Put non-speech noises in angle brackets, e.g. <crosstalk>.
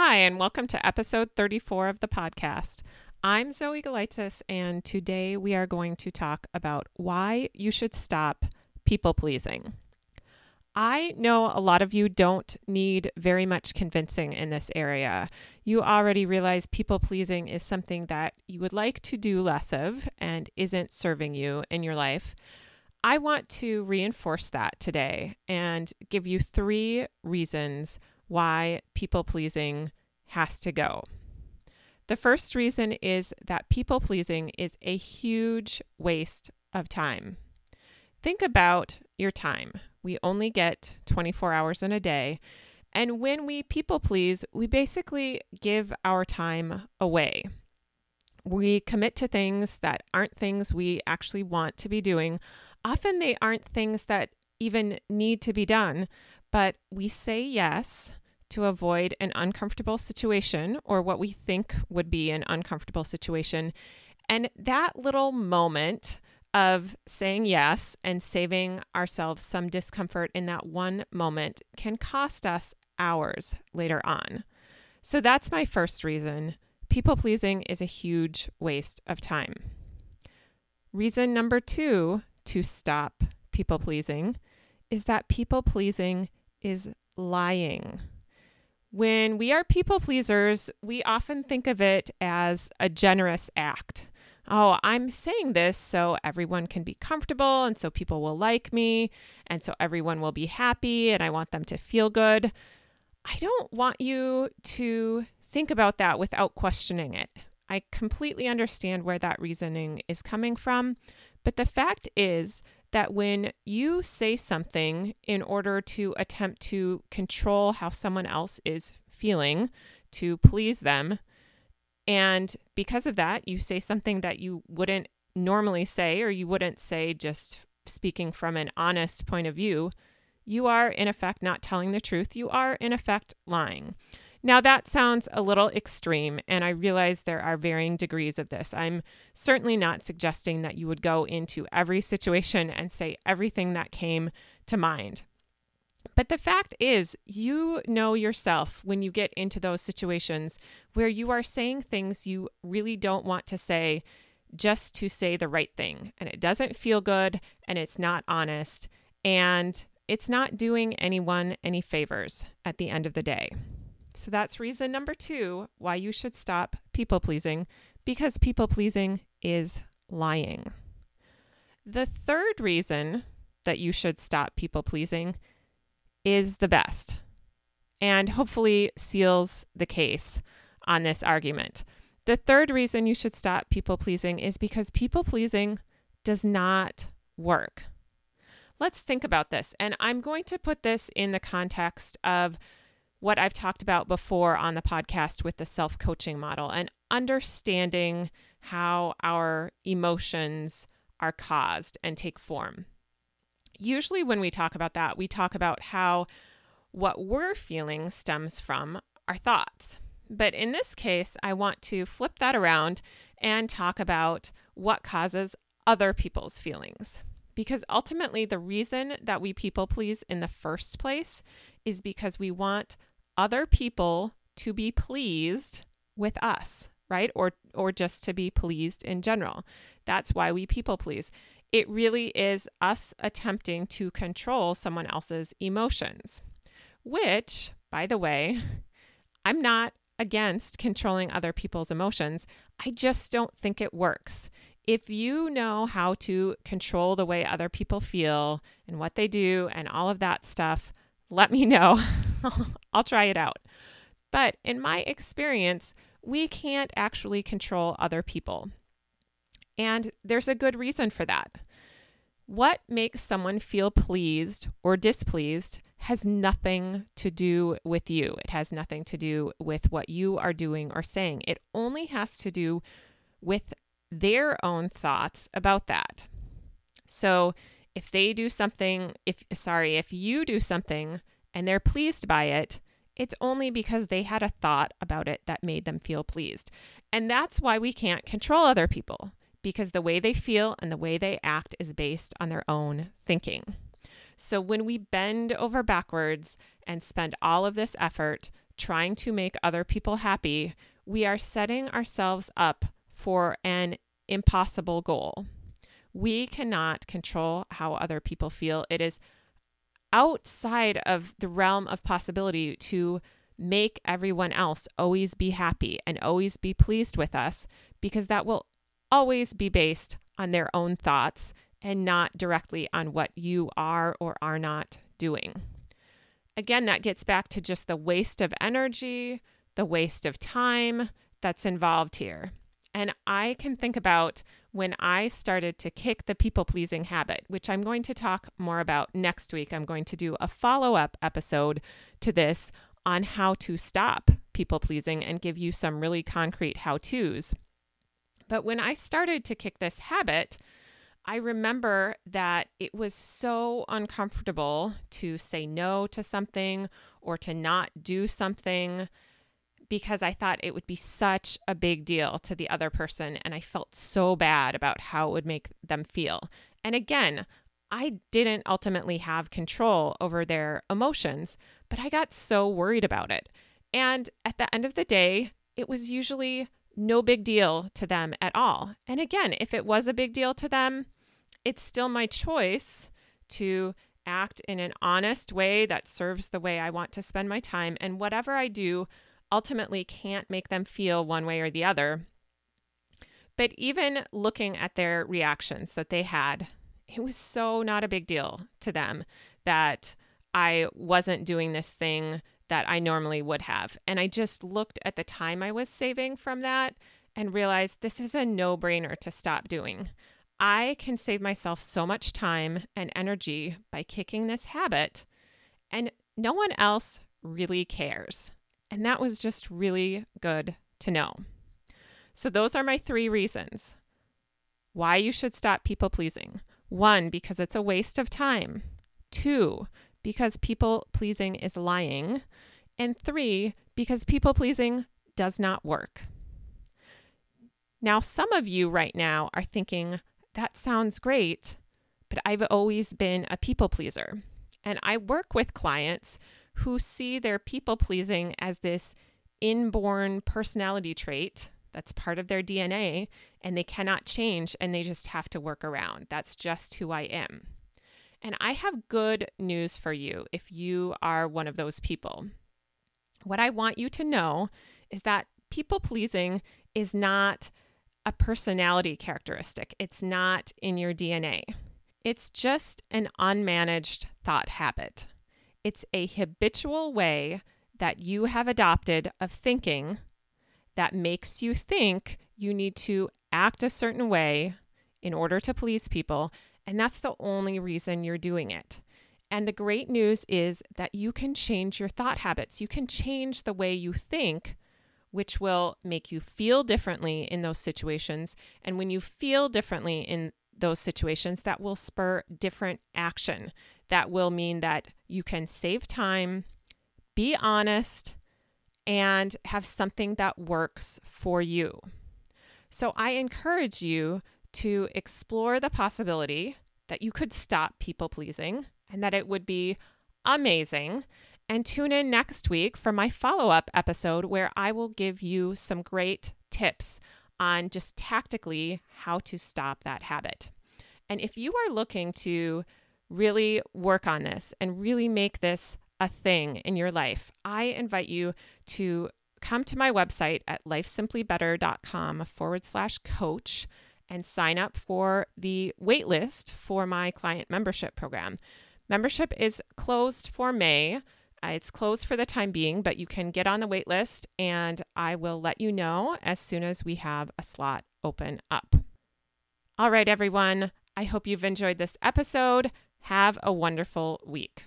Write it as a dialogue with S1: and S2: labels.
S1: Hi, and welcome to episode 34 of the podcast. I'm Zoe Galitzis, and today we are going to talk about why you should stop people pleasing. I know a lot of you don't need very much convincing in this area. You already realize people pleasing is something that you would like to do less of and isn't serving you in your life. I want to reinforce that today and give you three reasons why people pleasing has to go. The first reason is that people pleasing is a huge waste of time. Think about your time. We only get 24 hours in a day. And when we people please, we basically give our time away. We commit to things that aren't things we actually want to be doing. Often they aren't things that even need to be done, but we say yes to avoid an uncomfortable situation or what we think would be an uncomfortable situation. And that little moment of saying yes and saving ourselves some discomfort in that one moment can cost us hours later on. So that's my first reason. People pleasing is a huge waste of time. Reason number two to stop people pleasing is that people pleasing is lying. When we are people pleasers, we often think of it as a generous act. Oh, I'm saying this so everyone can be comfortable and so people will like me and so everyone will be happy and I want them to feel good. I don't want you to think about that without questioning it. I completely understand where that reasoning is coming from, but the fact is that when you say something in order to attempt to control how someone else is feeling to please them, and because of that, you say something that you wouldn't normally say, or you wouldn't say just speaking from an honest point of view, you are in effect not telling the truth. You are in effect lying. Now, that sounds a little extreme, and I realize there are varying degrees of this. I'm certainly not suggesting that you would go into every situation and say everything that came to mind. But the fact is, you know yourself when you get into those situations where you are saying things you really don't want to say just to say the right thing. And it doesn't feel good and it's not honest. And it's not doing anyone any favors at the end of the day. So that's reason number two why you should stop people pleasing because people pleasing is lying. The third reason that you should stop people pleasing is the best and hopefully seals the case on this argument. The third reason you should stop people pleasing is because people pleasing does not work. Let's think about this. And I'm going to put this in the context of what I've talked about before on the podcast with the self coaching model and understanding how our emotions are caused and take form. Usually, when we talk about that, we talk about how what we're feeling stems from our thoughts. But in this case, I want to flip that around and talk about what causes other people's feelings. Because ultimately, the reason that we people please in the first place is because we want other people to be pleased with us, right? Or or just to be pleased in general. That's why we people please. It really is us attempting to control someone else's emotions, which, by the way, <laughs> I'm not against controlling other people's emotions. I just don't think it works. If you know how to control the way other people feel and what they do and all of that stuff, let me know. <laughs> I'll try it out. But in my experience, we can't actually control other people. And there's a good reason for that. What makes someone feel pleased or displeased has nothing to do with you. It has nothing to do with what you are doing or saying. It only has to do with their own thoughts about that. So, if they do something, if sorry, if you do something and they're pleased by it, it's only because they had a thought about it that made them feel pleased. And that's why we can't control other people because the way they feel and the way they act is based on their own thinking. So when we bend over backwards and spend all of this effort trying to make other people happy, we are setting ourselves up for an impossible goal. We cannot control how other people feel. It is outside of the realm of possibility to make everyone else always be happy and always be pleased with us because that will always be based on their own thoughts and not directly on what you are or are not doing. Again, that gets back to just the waste of energy, the waste of time that's involved here. And I can think about when I started to kick the people pleasing habit, which I'm going to talk more about next week. I'm going to do a follow up episode to this on how to stop people pleasing and give you some really concrete how to's. But when I started to kick this habit, I remember that it was so uncomfortable to say no to something or to not do something because I thought it would be such a big deal to the other person. And I felt so bad about how it would make them feel. And again, I didn't ultimately have control over their emotions, but I got so worried about it. And at the end of the day, it was usually no big deal to them at all. And again, if it was a big deal to them, it's still my choice to act in an honest way that serves the way I want to spend my time. And whatever I do ultimately can't make them feel one way or the other. But even looking at their reactions that they had, it was so not a big deal to them that I wasn't doing this thing that I normally would have. And I just looked at the time I was saving from that and realized this is a no brainer to stop doing. I can save myself so much time and energy by kicking this habit, and no one else really cares. And that was just really good to know. So, those are my three reasons why you should stop people pleasing. One, because it's a waste of time. Two, because people pleasing is lying. And three, because people pleasing does not work. Now, some of you right now are thinking, that sounds great, but I've always been a people pleaser. And I work with clients who see their people pleasing as this inborn personality trait that's part of their DNA and they cannot change and they just have to work around. That's just who I am. And I have good news for you if you are one of those people. What I want you to know is that people pleasing is not a personality characteristic, it's not in your DNA. It's just an unmanaged thought habit. It's a habitual way that you have adopted of thinking that makes you think you need to act a certain way in order to please people. And that's the only reason you're doing it. And the great news is that you can change your thought habits. You can change the way you think, which will make you feel differently in those situations. And when you feel differently in those situations, that will spur different action. That will mean that you can save time, be honest, and have something that works for you. So I encourage you to explore the possibility that you could stop people pleasing and that it would be amazing. And tune in next week for my follow up episode where I will give you some great tips on just tactically how to stop that habit. And if you are looking to really work on this and really make this a thing in your life, I invite you to come to my website at lifesimplybetter.com forward slash coach and sign up for the waitlist for my client membership program. Membership is closed for May. It's closed for the time being, but you can get on the waitlist and I will let you know as soon as we have a slot open up. All right, everyone. I hope you've enjoyed this episode. Have a wonderful week.